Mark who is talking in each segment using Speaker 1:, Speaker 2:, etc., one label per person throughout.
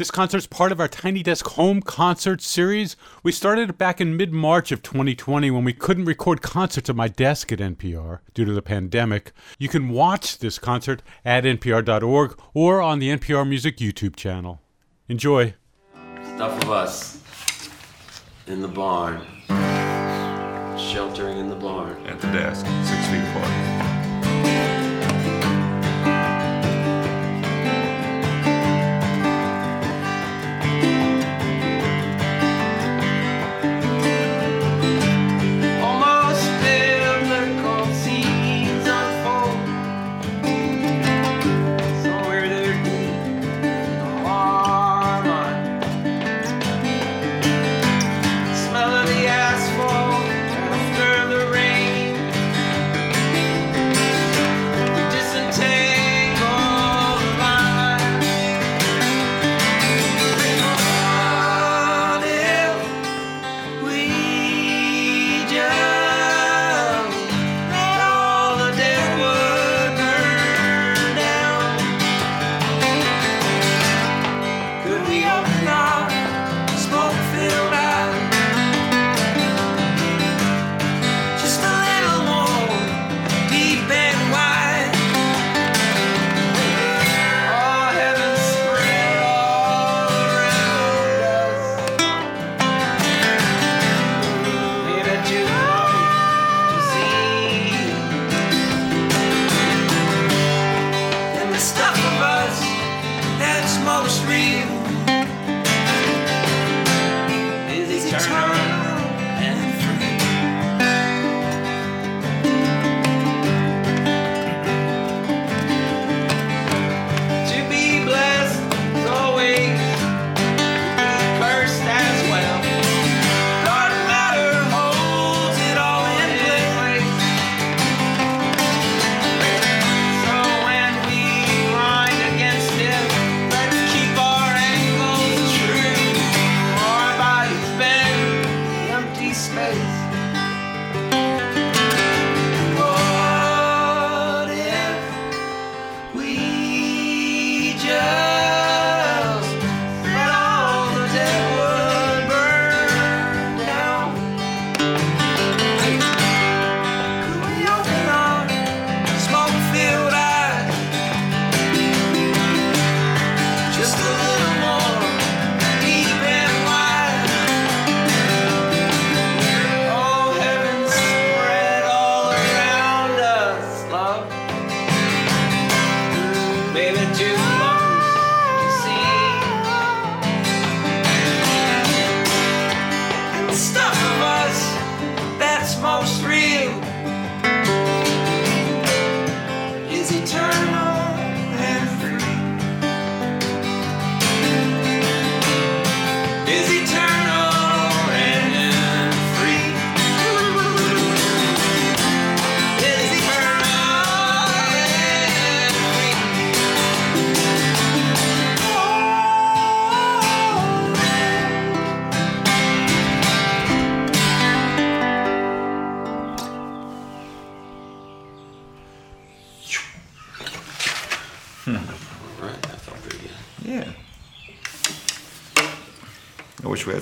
Speaker 1: This concert's part of our Tiny Desk Home Concert series. We started it back in mid March of 2020 when we couldn't record concerts at my desk at NPR due to the pandemic. You can watch this concert at npr.org or on the NPR Music YouTube channel. Enjoy.
Speaker 2: Stuff of us in the barn, sheltering in the barn.
Speaker 3: At the desk, six feet apart.
Speaker 2: And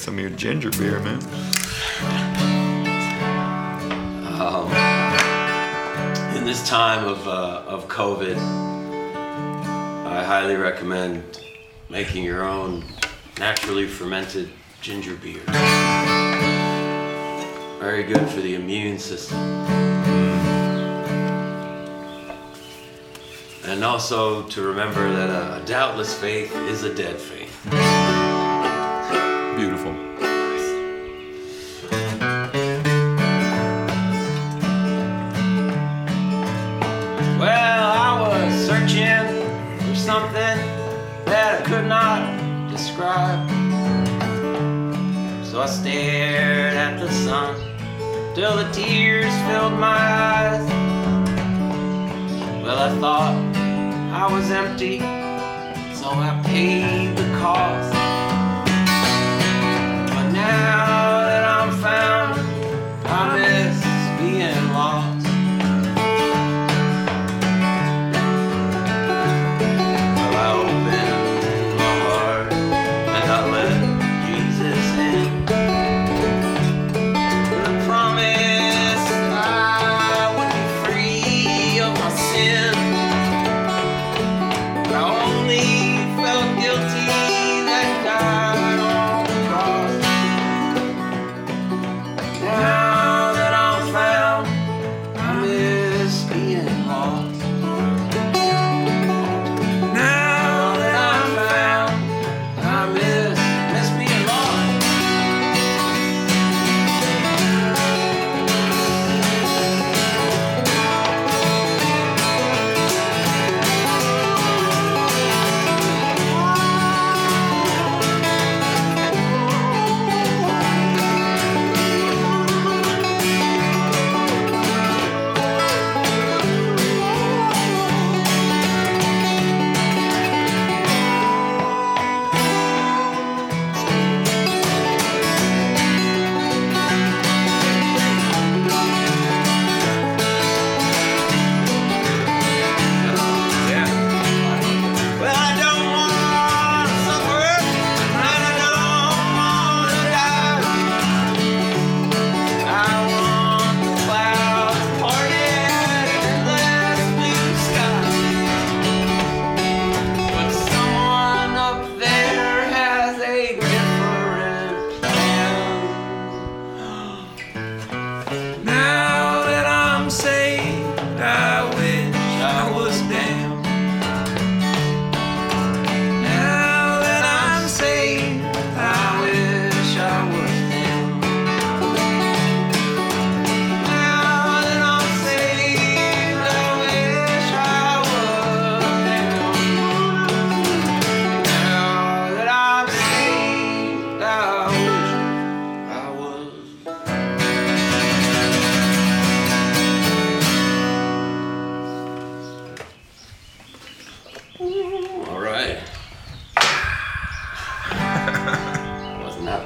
Speaker 3: some of your ginger beer, man.
Speaker 2: In this time of, uh, of COVID, I highly recommend making your own naturally fermented ginger beer. Very good for the immune system. And also to remember that a, a doubtless faith is a dead faith. Something that I could not describe. So I stared at the sun till the tears filled my eyes. Well, I thought I was empty, so I paid the cost. But now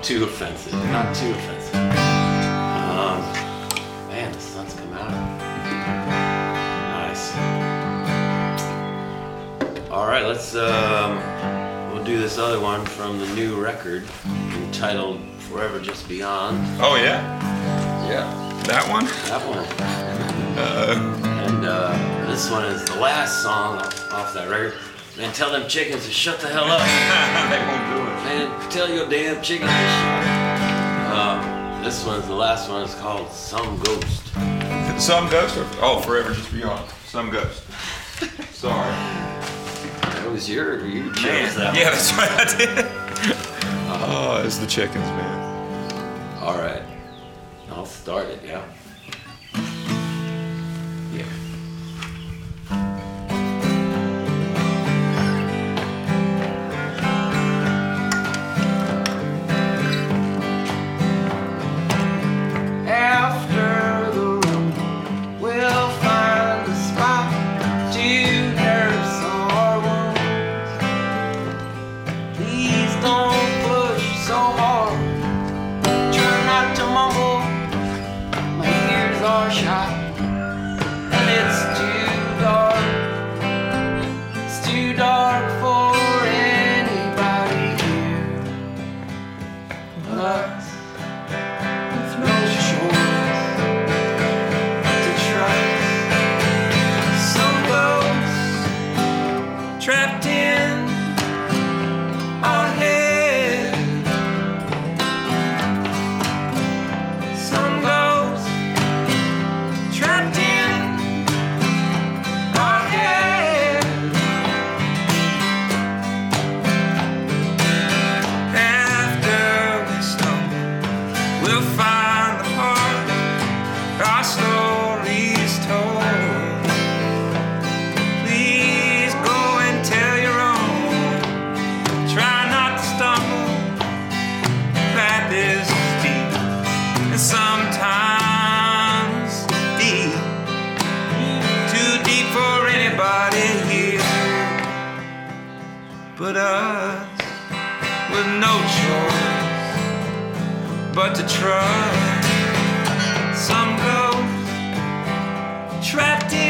Speaker 2: not too offensive. Not too offensive. Um, man, the sun's come out. Nice. All right, let's um, we'll do this other one from the new record entitled "Forever Just Beyond."
Speaker 3: Oh yeah. Yeah. That one.
Speaker 2: That one.
Speaker 3: Uh,
Speaker 2: And uh, this one is the last song off, off that record. Man, tell them chickens to shut the hell up.
Speaker 3: they won't do it.
Speaker 2: Man, tell your damn chickens to shut up. Um, this one's the last one. It's called Some Ghost.
Speaker 3: Some ghost or oh, forever just beyond. Some ghost. Sorry.
Speaker 2: That was your, you chose that
Speaker 3: Yeah, that's right. I did. Oh, it's the chickens, man.
Speaker 2: All right. I'll start it. Yeah. No choice but to trust. Some ghosts trapped in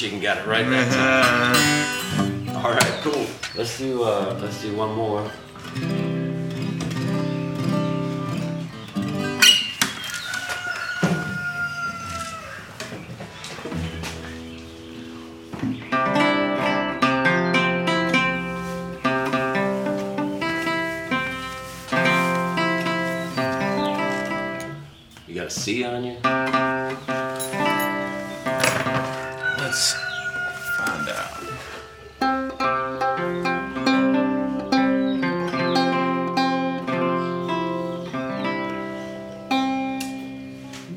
Speaker 4: chicken got it right that time. All right, cool. Let's do uh, let's do one more. You got a C on you?
Speaker 2: Let's find out.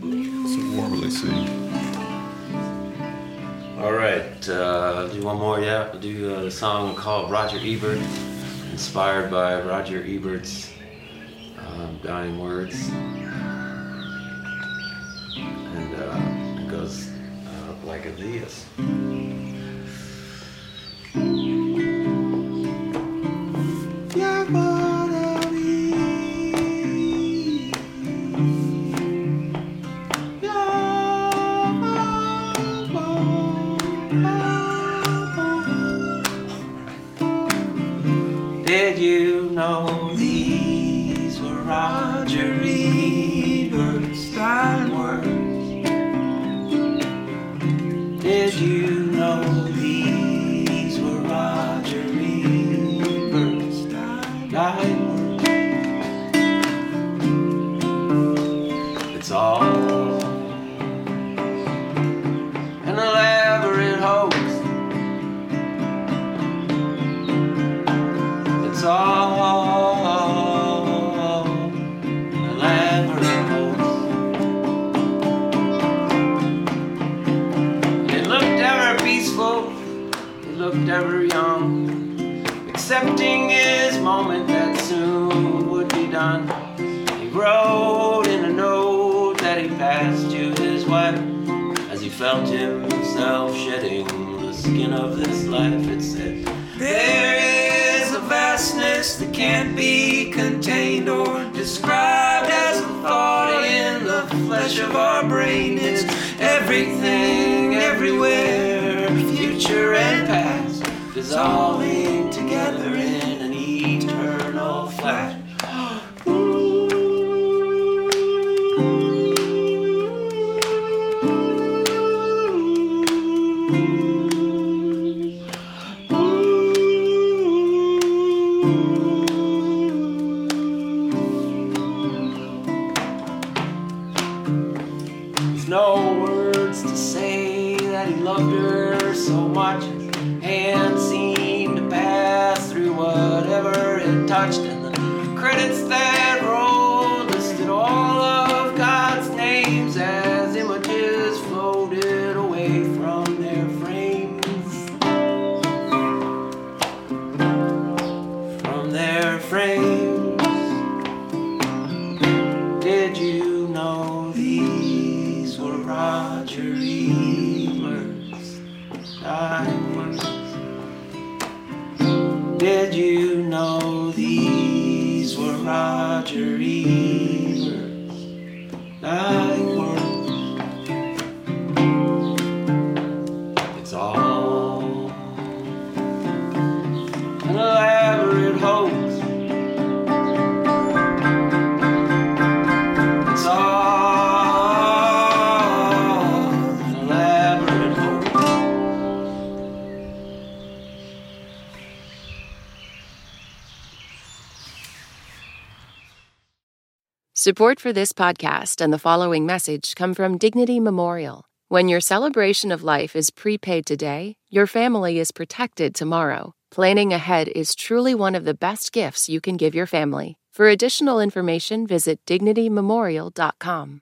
Speaker 3: It's a warmly see.
Speaker 4: All right, uh, do one more. Yeah, we'll do a song called Roger Ebert, inspired by Roger Ebert's um, dying words, and uh, it goes uh, like this.
Speaker 2: You looked ever young, accepting his moment that soon would be done. He wrote in a note that he passed to his wife as he felt himself shedding the skin of this life. It said, There is a vastness that can't be contained or described as a thought in the flesh of our brain. It's everything, everywhere, future and past, dissolving touched, and the credits that these were Roger Ebert's
Speaker 5: Support for this podcast and the following message come from Dignity Memorial. When your celebration of life is prepaid today, your family is protected tomorrow. Planning ahead is truly one of the best gifts you can give your family. For additional information, visit dignitymemorial.com.